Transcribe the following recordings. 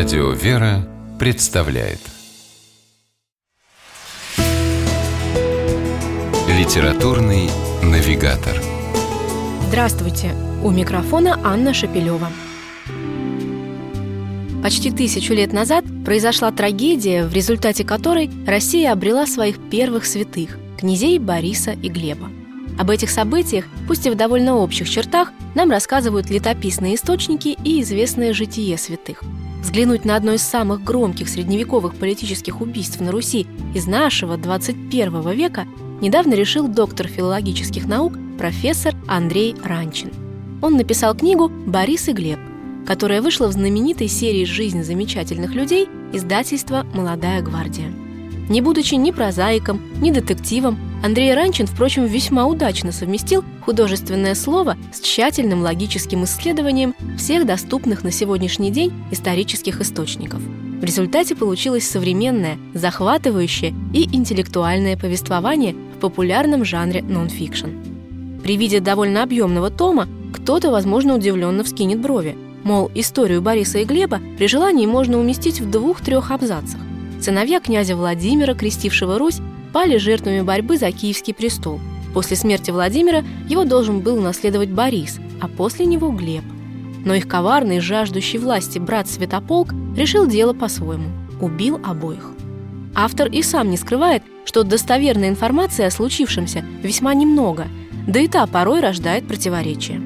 Радио «Вера» представляет Литературный навигатор Здравствуйте! У микрофона Анна Шапилева. Почти тысячу лет назад произошла трагедия, в результате которой Россия обрела своих первых святых – князей Бориса и Глеба. Об этих событиях, пусть и в довольно общих чертах, нам рассказывают летописные источники и известное житие святых. Взглянуть на одно из самых громких средневековых политических убийств на Руси из нашего 21 века недавно решил доктор филологических наук профессор Андрей Ранчин. Он написал книгу «Борис и Глеб», которая вышла в знаменитой серии «Жизнь замечательных людей» издательства «Молодая гвардия». Не будучи ни прозаиком, ни детективом, Андрей Ранчин, впрочем, весьма удачно совместил художественное слово с тщательным логическим исследованием всех доступных на сегодняшний день исторических источников. В результате получилось современное, захватывающее и интеллектуальное повествование в популярном жанре нон-фикшн. При виде довольно объемного тома кто-то, возможно, удивленно вскинет брови. Мол, историю Бориса и Глеба при желании можно уместить в двух-трех абзацах. Сыновья князя Владимира, крестившего Русь, пали жертвами борьбы за Киевский престол. После смерти Владимира его должен был наследовать Борис, а после него Глеб. Но их коварный, жаждущий власти брат Святополк решил дело по-своему – убил обоих. Автор и сам не скрывает, что достоверной информации о случившемся весьма немного, да и та порой рождает противоречия.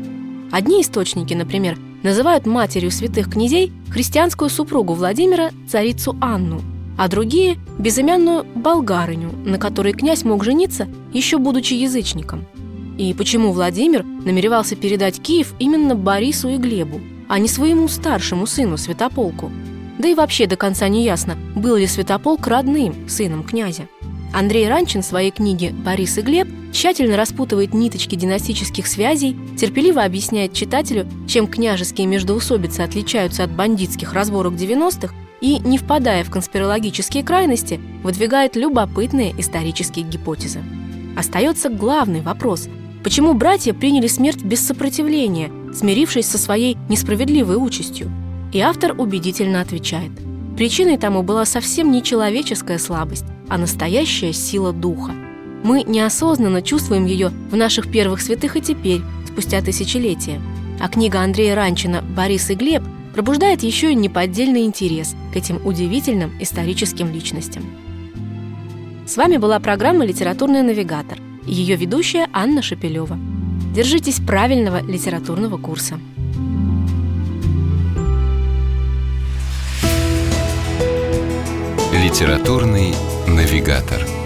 Одни источники, например, называют матерью святых князей христианскую супругу Владимира, царицу Анну – а другие – безымянную болгарыню, на которой князь мог жениться, еще будучи язычником. И почему Владимир намеревался передать Киев именно Борису и Глебу, а не своему старшему сыну Святополку? Да и вообще до конца не ясно, был ли Святополк родным сыном князя. Андрей Ранчин в своей книге «Борис и Глеб» тщательно распутывает ниточки династических связей, терпеливо объясняет читателю, чем княжеские междоусобицы отличаются от бандитских разборок 90-х и, не впадая в конспирологические крайности, выдвигает любопытные исторические гипотезы. Остается главный вопрос – почему братья приняли смерть без сопротивления, смирившись со своей несправедливой участью? И автор убедительно отвечает – причиной тому была совсем не человеческая слабость, а настоящая сила духа. Мы неосознанно чувствуем ее в наших первых святых и теперь, спустя тысячелетия. А книга Андрея Ранчина «Борис и Глеб» пробуждает еще и неподдельный интерес к этим удивительным историческим личностям. С вами была программа «Литературный навигатор» и ее ведущая Анна Шапилева. Держитесь правильного литературного курса. Литературный навигатор.